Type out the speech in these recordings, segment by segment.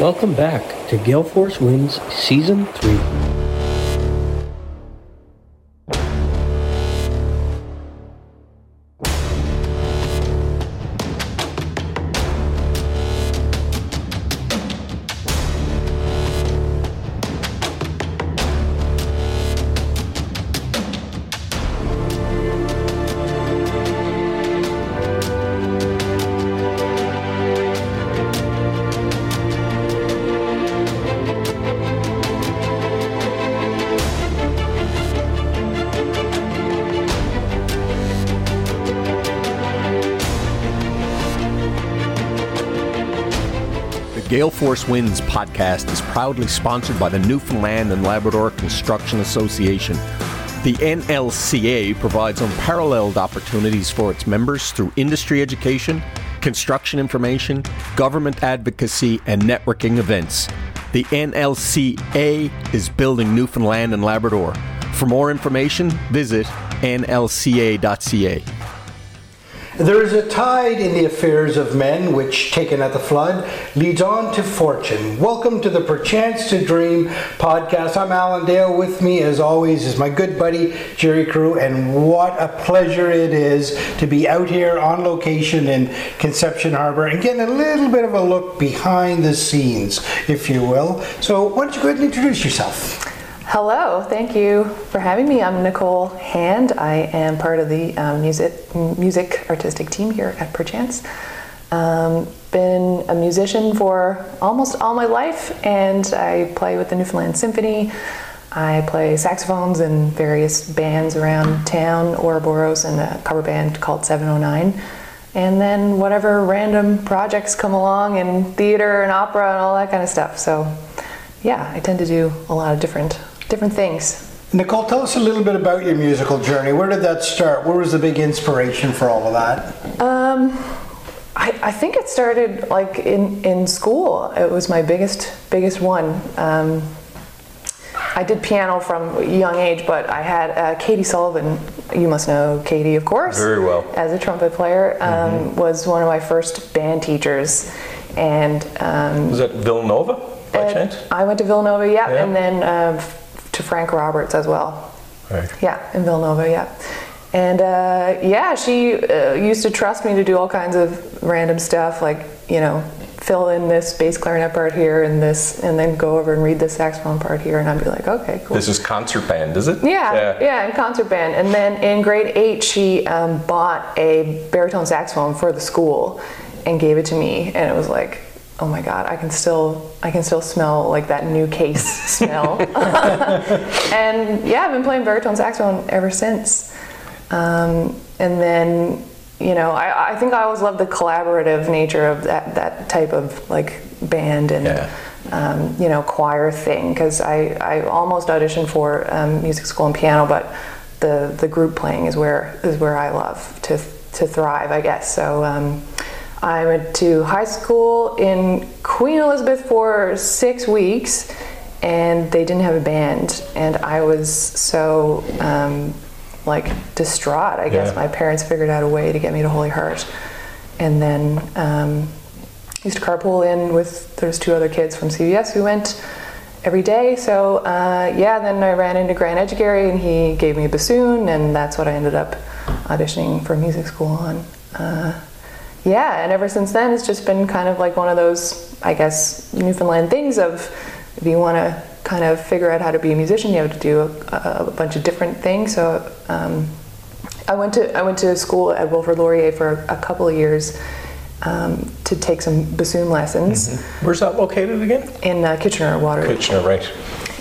Welcome back to Gale Force Wins Season 3. Gale Force Wins podcast is proudly sponsored by the Newfoundland and Labrador Construction Association. The NLCA provides unparalleled opportunities for its members through industry education, construction information, government advocacy, and networking events. The NLCA is building Newfoundland and Labrador. For more information, visit nlca.ca. There is a tide in the affairs of men which, taken at the flood, leads on to fortune. Welcome to the Perchance to Dream podcast. I'm Allan Dale. With me, as always, is my good buddy Gerry Carew, and what a pleasure it is to be out here on location in Conception Harbor and getting a little bit of a look behind the scenes, if you will. So, why don't you go ahead and introduce yourself? Hello, thank you for having me. I'm Nicole Hand. I am part of the um, music music artistic team here at Perchance. Um, been a musician for almost all my life, and I play with the Newfoundland Symphony. I play saxophones in various bands around town, Ouroboros, and a cover band called 709. And then whatever random projects come along in theater and opera and all that kind of stuff. So, yeah, I tend to do a lot of different different things. Nicole, tell us a little bit about your musical journey. Where did that start? Where was the big inspiration for all of that? Um, I, I think it started like in, in school. It was my biggest biggest one. Um, I did piano from a young age, but I had uh, Katie Sullivan. You must know Katie, of course. Very well. As a trumpet player, um, mm-hmm. was one of my first band teachers, and um, was that Villanova by chance? I went to Villanova, yeah, yeah. and then. Uh, to Frank Roberts as well. Right. Yeah, in Villanova, yeah. And uh, yeah, she uh, used to trust me to do all kinds of random stuff, like, you know, fill in this bass clarinet part here and this, and then go over and read this saxophone part here, and I'd be like, okay, cool. This is concert band, is it? Yeah, yeah, yeah in concert band. And then in grade eight, she um, bought a baritone saxophone for the school and gave it to me, and it was like, oh my god i can still i can still smell like that new case smell. And yeah i've been playing baritone saxophone ever since. Um, and then you know I, I, think i always loved the collaborative nature of that, that type of like band and yeah. um, you know choir thing because I, I almost auditioned for um, music school and piano but the, the group playing is where is where i love to, to thrive i guess. So um, I went to high school in Queen Elizabeth for six weeks, and they didn't have a band, and I was so um, like distraught. I guess yeah. my parents figured out a way to get me to Holy Heart, and then um, used to carpool in with there's two other kids from CBS who went every day. So uh, yeah, then I ran into Grant Etchegary, and he gave me a bassoon, and that's what I ended up auditioning for music school on. Uh, yeah, and ever since then, it's just been kind of like one of those, I guess, Newfoundland things of if you want to kind of figure out how to be a musician, you have to do a, a bunch of different things. So um, I went to I went to school at Wilfrid Laurier for a, couple of years um, to take some bassoon lessons. Mm-hmm. Where's that located again? In uh, Kitchener, Waterloo. Kitchener, right?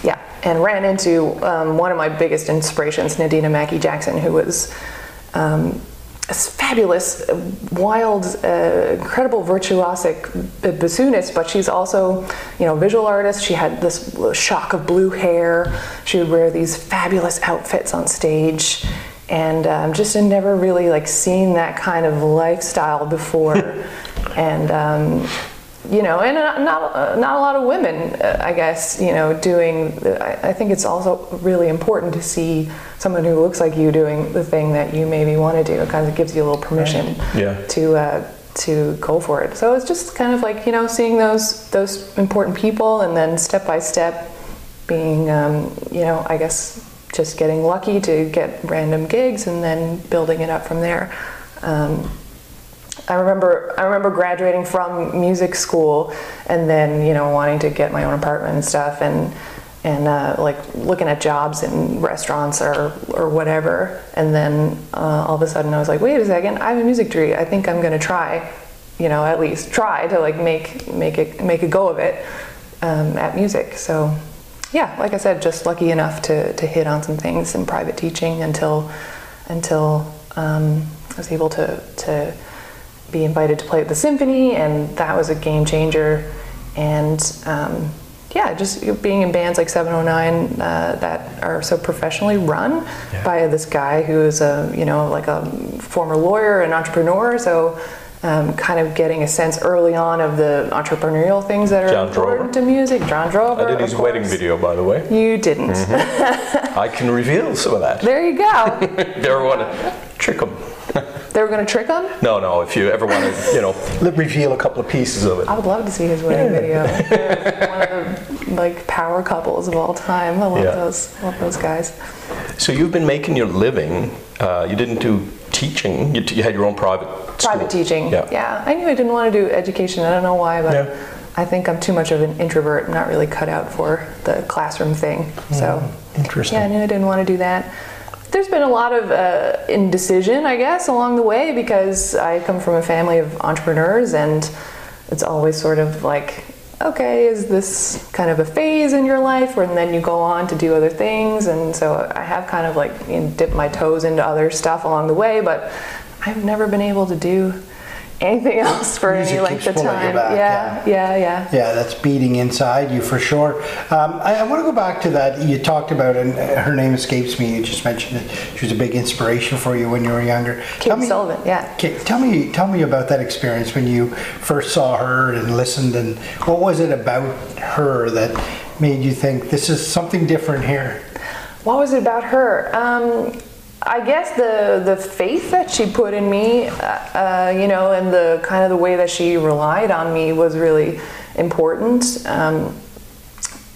Yeah, and ran into um, one of my biggest inspirations, Nadina Mackie Jackson, who was um, a fabulous, wild, uh, incredible virtuosic bassoonist, but she's also, you know, visual artist. She had this shock of blue hair. She would wear these fabulous outfits on stage, and um, just had never really like seen that kind of lifestyle before. and um, you know, and not uh, not a lot of women, uh, I guess, you know, doing. I, I, think it's also really important to see someone who looks like you doing the thing that you maybe want to do. It kind of gives you a little permission yeah. to uh, to go for it. So it's just kind of like you know seeing those those important people, and then step by step being um, you know I guess just getting lucky to get random gigs, and then building it up from there. Um, I remember I remember graduating from music school and then you know wanting to get my own apartment and stuff and and uh, like looking at jobs in restaurants or or whatever. And then uh, all of a sudden I was like wait a second I have a music degree. I think I'm gonna try you know at least try to like make make it make a go of it um, at music. So yeah like I said just lucky enough to to hit on some things in private teaching until until um, I was able to to be invited to play at the symphony, and that was a game changer. And um, yeah, just being in bands like 709 uh, that are so professionally run Yeah. by this guy who is a you know like a former lawyer and entrepreneur. So. Um, kind of getting a sense early on of the entrepreneurial things that are John important Drover. to music. John Drover. I did his wedding video, by the way. You didn't. I can reveal some of that. there you go. If want to trick them. They were going to trick him. No, no, if you ever want to, you know, li- reveal a couple of pieces of it. I would love to see his wedding video. One of the like power couples of all time. I love Yeah. those. Love those guys. So you've been making your living. Uh, you didn't do teaching. You, t- you had your own private Private school. teaching. Yeah. yeah. I knew I didn't want to do education. I don't know why, but Yeah. I think I'm too much of an introvert. I'm not really cut out for the classroom thing. So Interesting. yeah, I knew I didn't want to do that. There's been a lot of uh, indecision, I guess, along the way because I come from a family of entrepreneurs, and it's always sort of like, okay, is this kind of a phase in your life, and then you go on to do other things, and so I have kind of like you know, dipped my toes into other stuff along the way, but I've never been able to do anything else for Music any length of time. back, yeah, yeah, yeah. Yeah, that's beating inside you for sure. Um, I, I want to go back to that you talked about, and her name escapes me. You just mentioned it. She was a big inspiration for you when you were younger. Kate Sullivan, yeah. Okay, tell me, tell me about that experience when you first saw her and listened, and what was it about her that made you think this is something different here? What was it about her? Um, I guess the the faith that she put in me, uh, uh, you know, and the kind of the way that she relied on me was really important. Um,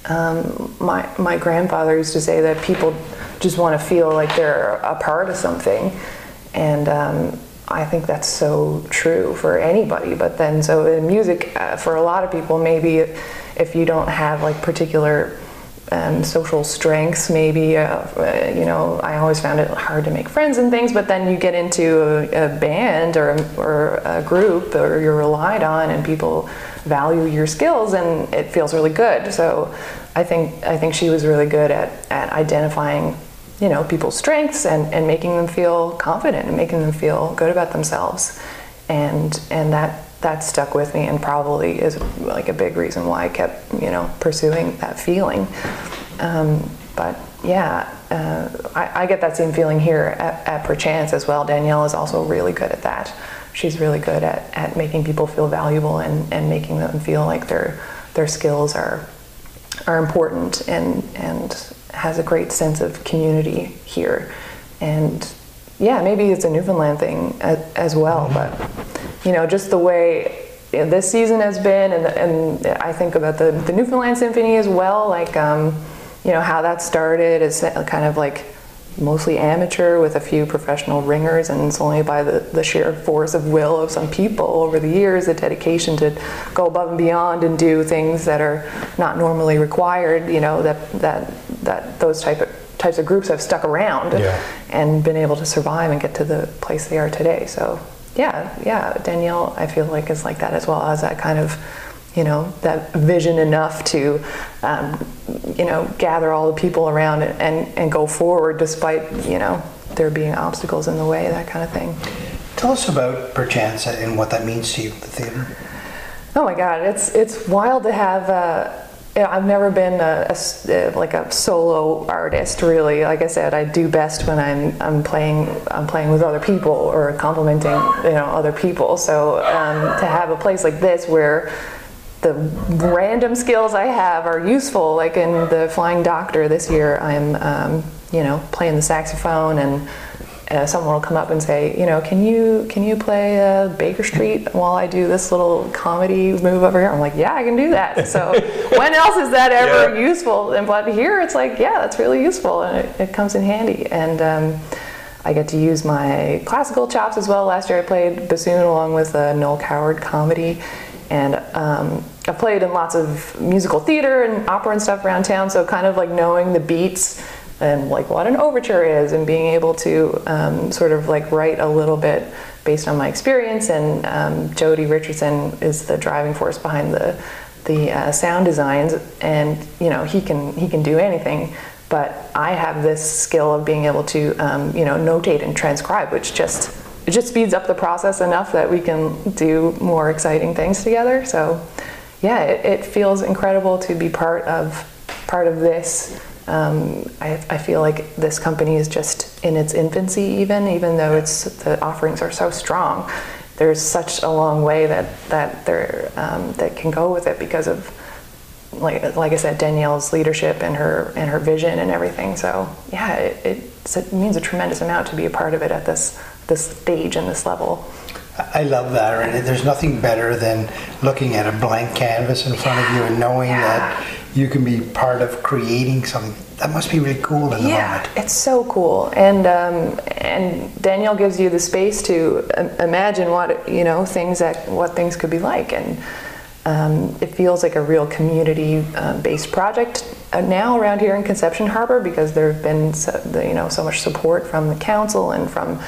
um, my my grandfather used to say that people just want to feel like they're a part of something, and um, I think that's so true for anybody. But then, so in music, uh, for a lot of people, maybe if you don't have like particular um, social strengths, maybe uh, uh, you know, I always found it hard to make friends and things. But then you get into a, a band or a, or a group, or you're relied on, and people value your skills, and it feels really good. So I think I think she was really good at at identifying you know people's strengths and, and making them feel confident and making them feel good about themselves and and that that stuck with me and probably is like a big reason why I kept you know pursuing that feeling. Um, but yeah uh, I, I get that same feeling here at, at Perchance as well. Danielle is also really good at that. She's really good at, at making people feel valuable and, and making them feel like their their skills are are important and and has a great sense of community here. And yeah maybe it's a newfoundland thing as, as well but you know just the way this season has been and, and i think about the, the newfoundland symphony as well like um, you know how that started is kind of like mostly amateur with a few professional ringers and it's only by the, the sheer force of will of some people over the years the dedication to go above and beyond and do things that are not normally required you know that that that those type of types of groups have stuck around Yeah. and been able to survive and get to the place they are today so yeah yeah danielle i feel like is like that as well as that kind of you know that vision enough to um, you know gather all the people around and, and, and go forward despite you know there being obstacles in the way that kind of thing Tell us about Perchance and what that means to you, the theater. oh my god it's it's wild to have uh, I've never been a, a uh, like a solo artist really. Like I said, I do best when I'm I'm playing I'm playing with other people or complimenting you know other people. So um, to have a place like this where the random skills I have are useful. Like in the Flying Doctor this year, I'm um, you know playing the saxophone and uh, someone will come up and say, you know, can you can you play uh, Baker Street while I do this little comedy move over here? I'm like, yeah, I can do that. So when else is that ever Yeah. useful? And but here it's like, yeah, that's really useful, and it, it comes in handy. And um, I get to use my classical chops as well. Last year I played bassoon along with uh, Noel Coward comedy, and um, I played in lots of musical theater and opera and stuff around town. So kind of like knowing the beats and like what an overture is, and being able to um, sort of like write a little bit based on my experience. And um, Jody Richardson is the driving force behind the the uh, sound designs, and you know he can he can do anything. But I have this skill of being able to um, you know notate and transcribe, which just it just speeds up the process enough that we can do more exciting things together. So yeah, it, it feels incredible to be part of part of this. Um, I, I feel like this company is just in its infancy, even even though it's the offerings are so strong. There's such a long way that that there um, that can go with it because of like like I said, Danielle's leadership and her and her vision and everything. So yeah, it, it, means a tremendous amount to be a part of it at this this stage and this level. I love that, there's nothing better than looking at a blank canvas in front of you and knowing Yeah. that you can be part of creating something. That must be really cool in the yeah, moment. it's so cool, and um, and Danielle gives you the space to um, imagine what you know things that what things could be like, and um, it feels like a real community-based project uh, now around here in Conception Harbor because there have been so, you know so much support from the council and from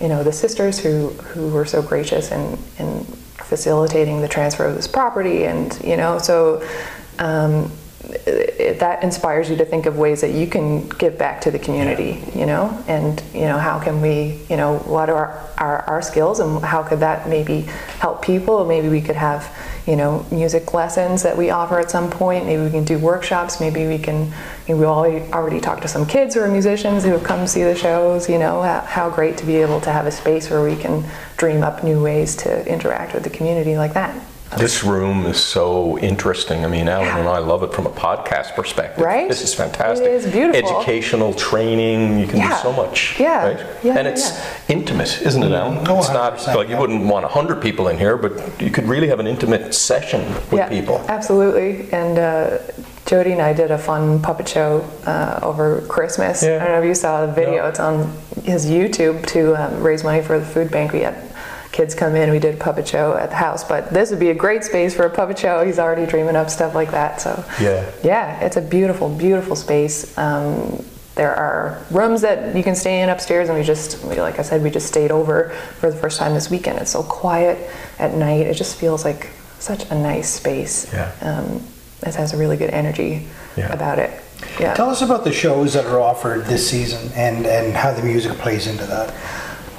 you know the sisters who who were so gracious in in facilitating the transfer of this property, and you know so. Um, it, that inspires you to think of ways that you can give back to the community, you know, and you know how can we, you know, what are our, our skills and how could that maybe help people? Maybe we could have, you know, music lessons that we offer at some point. Maybe we can do workshops. Maybe we can. You know, we already already talked to some kids who are musicians who have come see the shows. You know, how, how great to be able to have a space where we can dream up new ways to interact with the community like that. This room is so interesting. I mean, Allan and I love it from a podcast perspective. Right? This is fantastic. It is beautiful. Educational training. You can Yeah. do so much. Yeah. Right? Yeah, and it's yeah. intimate, isn't it, Allan? Oh, it's not like you wouldn't want 100 people in here, but you could really have an intimate session with yeah, people. Absolutely. And uh, Jody and I did a fun puppet show uh, over Christmas. Yeah. I don't know if you saw the video. No. It's on his YouTube to um, raise money for the food bank. We had kids come in. We did a puppet show at the house. But this would be a great space for a puppet show. He's already dreaming up stuff like that. So Yeah. yeah, it's a beautiful, beautiful space. Um, there are rooms that you can stay in upstairs, and we just, we- like I said, we just stayed over for the first time this weekend. It's so quiet at night. It just feels like such a nice space. Yeah. Um, it has a really good energy Yeah. about it. Yeah. Tell us about the shows that are offered this season and, and how the music plays into that.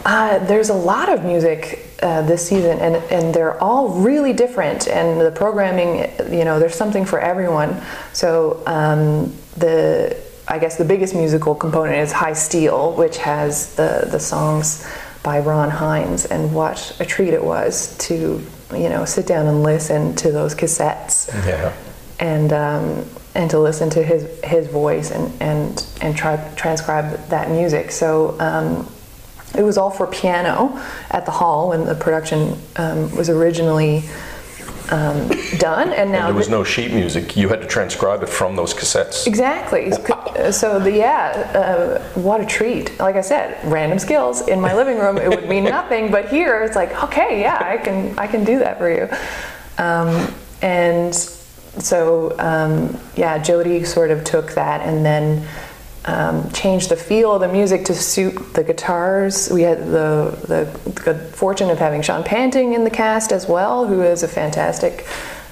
Uh, there's a lot of music uh, this season, and, and they're all really different. And the programming, you know, there's something for everyone. So um, the, I guess the biggest musical component is High Steel, which has the the songs by Ron Hynes, and what a treat it was to, you know, sit down and listen to those cassettes Yeah. and um, and to listen to his his voice and and and try transcribe that music. So um, it was all for piano at the hall when the production um, was originally um, done, and now And there was no sheet music. You had to transcribe it from those cassettes. Exactly. So the yeah, uh, what a treat! Like I said, random skills in my living room. It would mean nothing, but here it's like, okay, yeah, I can I can do that for you. Um, and so um, yeah, Jody sort of took that and then um, changed the feel of the music to suit the guitars. We had the the good fortune of having Sean Panting in the cast as well, who is a fantastic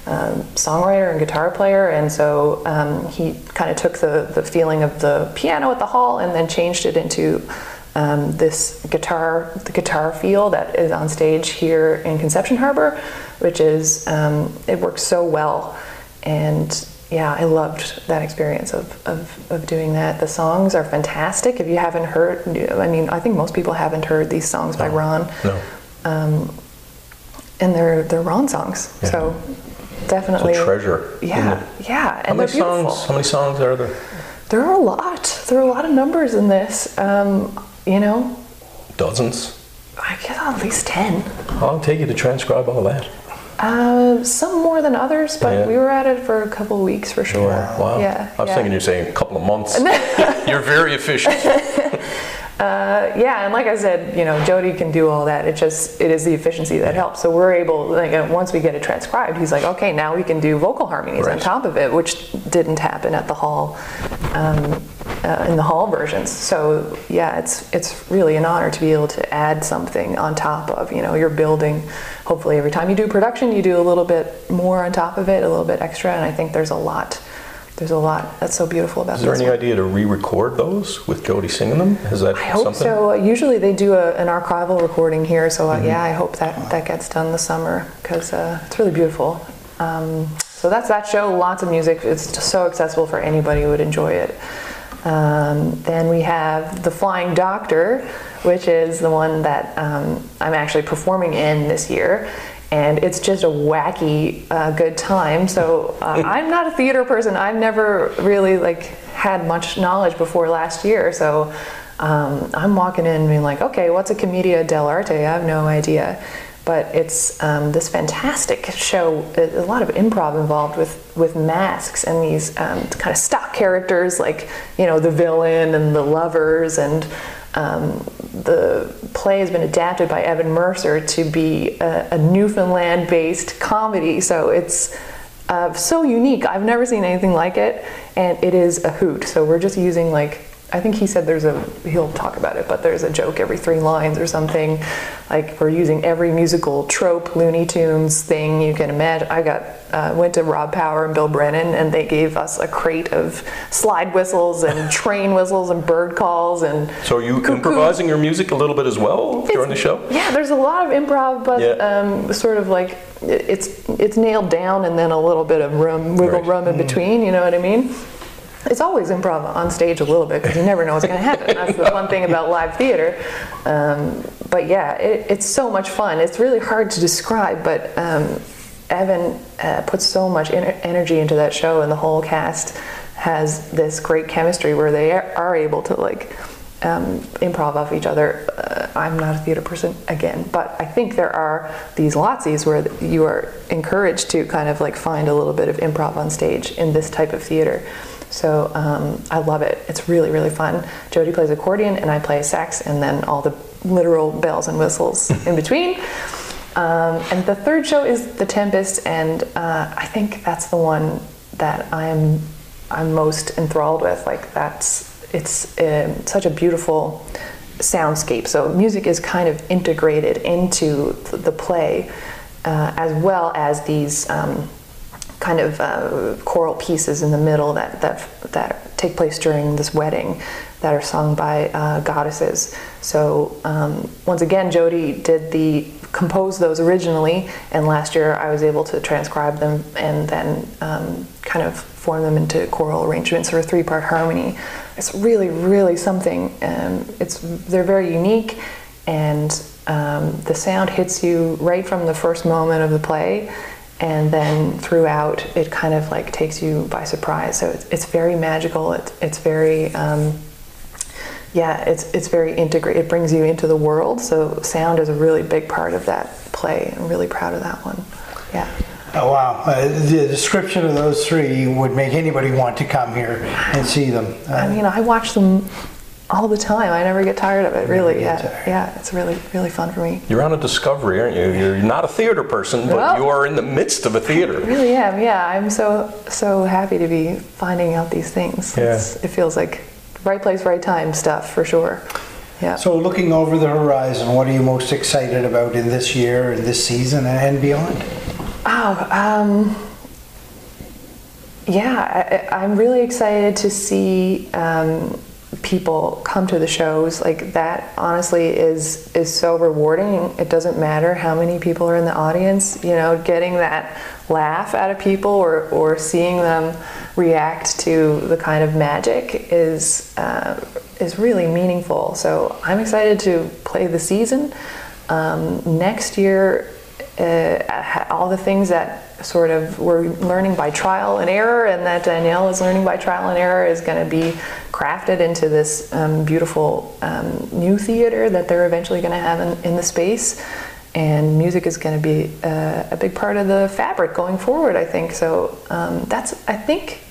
um, songwriter and guitar player, and so um, he kind of took the, the feeling of the piano at the hall and then changed it into um, this guitar, the guitar feel that is on stage here in Conception Harbor, which is um, it works so well, and yeah, I loved that experience of, of, of doing that. The songs are fantastic. If you haven't heard, I mean, I think most people haven't heard these songs by Ron No. um, and they're they're Ron songs. Yeah. So It's definitely a treasure. Yeah, yeah, How and many they're beautiful. songs? How many songs are there? There are a lot. There are a lot of numbers in this. Um, you know, Dozens. I guess at least 10. I'll take you to transcribe all that. Uh, some more than others, but Yeah. we were at it for a couple of weeks for sure. Wow. Yeah. I was yeah. thinking you're saying a couple of months. you're very efficient. Uh, yeah, and like I said, you know, Jody can do all that. It just it is the efficiency that helps. So we're able, like, uh, once we get it transcribed, he's like, okay, now we can do vocal harmonies on top of it, which didn't happen at the hall, um, uh, in the hall versions. So yeah, it's it's really an honor to be able to add something on top of. You know, you're building. Hopefully, every time you do production, you do a little bit more on top of it, a little bit extra, and I think there's a lot. There's a lot that's so beautiful about Is there any one. idea to re-record those with Jody singing them? Is that I hope something? so. Usually they do a, an archival recording here, so uh, Mm-hmm. yeah, I hope that that gets done this summer because uh, it's really beautiful. Um, so that's that show. Lots of music. It's just so accessible for anybody who would enjoy it. Um, then we have the Flying Doctor, which is the one that um, I'm actually performing in this year. And it's just a wacky, uh, good time. So uh, I'm not a theater person. I've never really like had much knowledge before last year. So um, I'm walking in and being like, okay, what's a commedia dell'arte? I have no idea. But it's um, this fantastic show. A lot of improv involved with, with masks and these um, kind of stock characters, like you know the villain and the lovers, and um, the play has been adapted by Evan Mercer to be a, a Newfoundland-based comedy. So it's uh, so unique. I've never seen anything like it, and it is a hoot. So we're just using like I think he said there's a he'll talk about it, but there's a joke every three lines or something. Like we're using every musical trope, Looney Tunes thing you can imagine. I got uh, went to Rob Power and Bill Brennan, and they gave us a crate of slide whistles and train whistles and bird calls and. so are you cuckoo. improvising your music a little bit as well during the show? Yeah, there's a lot of improv, but Yeah. um, sort of like it- it's it's nailed down, and then a little bit of room, wiggle Right. room in between. You know what I mean? It's always improv on stage a little bit because you never know what's going to happen. That's the fun thing about live theater. Um, but yeah, it, it's so much fun. It's really hard to describe, but um, Evan uh, puts so much ener- energy into that show, and the whole cast has this great chemistry where they are able to like um, improv off each other. Uh, I'm not a theater person again, but I think there are these lazzis where you are encouraged to kind of like find a little bit of improv on stage in this type of theater. So um, I love it. It's really, really fun. Jody plays accordion and I play sax, and then all the literal bells and whistles in between. Um, and the third show is The Tempest, and uh, I think that's the one that I'm I'm most enthralled with. Like that's it's um, such a beautiful soundscape. So music is kind of integrated into the play, uh, as well as these. Um, kind of uh, choral pieces in the middle that, that that take place during this wedding that are sung by uh, goddesses. So um, once again, Jody did the compose those originally, and last year I was able to transcribe them and then um, kind of form them into choral arrangements or a three-part harmony. It's really, really something. Um, it's they're very unique, and um, the sound hits you right from the first moment of the play and then throughout it kind of like takes you by surprise. So it's, it's very magical. It's, it's very um, yeah it's, it's very integrated it brings you into the world. So sound is a really big part of that play. I'm really proud of that one. Yeah Oh, wow. Uh, the description of those three would make anybody want to come here and see them. Uh, i mean i watch them all the time i never get tired of it really yeah tired. yeah it's really really fun for me You're on a discovery, aren't you? You're not a theater person, but Well- you are in the midst of a theater. really am yeah i'm so so happy to be finding out these things Yeah. It's- it feels like right place right time stuff for sure yeah so, looking over the horizon, what are you most excited about in this year and this season and beyond? Oh, um, yeah, I, I'm really excited to see um, people come to the shows. Like that, honestly, is is so rewarding. It doesn't matter how many people are in the audience. You know, getting that laugh out of people or or seeing them react to the kind of magic is uh, is really meaningful. So I'm excited to play the season. Um, next year, uh, all the things that sort of we're learning by trial and error, and that Danielle is learning by trial and error is going to be crafted into this um, beautiful um, new theater that they're eventually going to have in, in the space. And music is going to be uh, a big part of the fabric going forward. I think so. Um, that's I think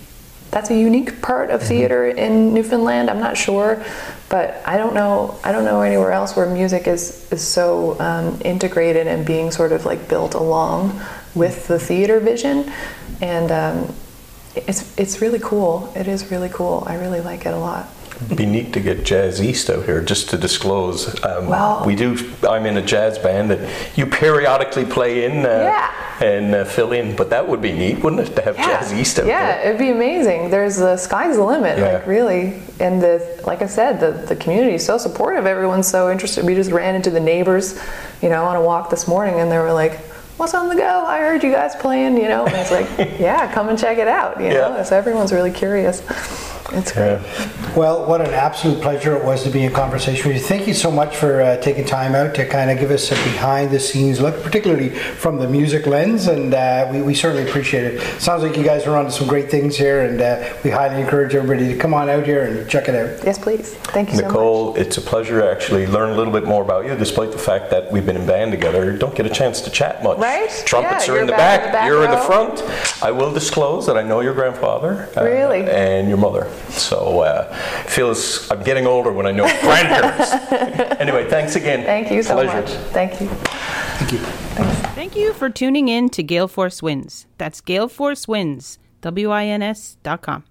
that's a unique part of theater in Newfoundland. I'm not sure, but I don't know. I don't know anywhere else where music is is so um, integrated and being sort of like built along with the theater vision, and um, it's it's really cool. It is really cool. I really like it a lot. Be neat to get Jazz East out here just to disclose. Um, Well- we do. I'm in a jazz band that you periodically play in uh, Yeah. and uh, fill in, but that would be neat, wouldn't it, to have Jazz East out yeah, there? it'd be amazing. There's the sky's the limit, Yeah. like really. And the like I said, the the community is so supportive. Everyone's so interested. We just ran into the neighbors, you know, on a walk this morning, and they were like. What's on the go? I heard you guys playing, you know. And it's like, yeah, come and check it out, you know. Yeah. So everyone's really curious. It's great. Yeah. Well, what an absolute pleasure it was to be in conversation with you. Thank you so much for uh, taking time out to kind of give us a behind the scenes look, particularly from the music lens, and uh, we, we certainly appreciate it. Sounds like you guys are onto some great things here, and uh, we highly encourage everybody to come on out here and check it out. Yes, please. Thank you so much. Nicole, it's a pleasure to actually learn a little bit more about you, despite the fact that we've been in band together. Don't get a chance to chat much. Right? Trumpets Yeah, are in the back back, in the back you're in the front. I will disclose that I know your grandfather. uh, Really? And your mother. So uh, feels I'm getting older when I know grandparents. anyway, thanks again. Thank you so pleasure. much. Thank you. Thank you. Thank you for tuning in to Gale Force Wins. That's Gale Force Wins, W I N S dot com.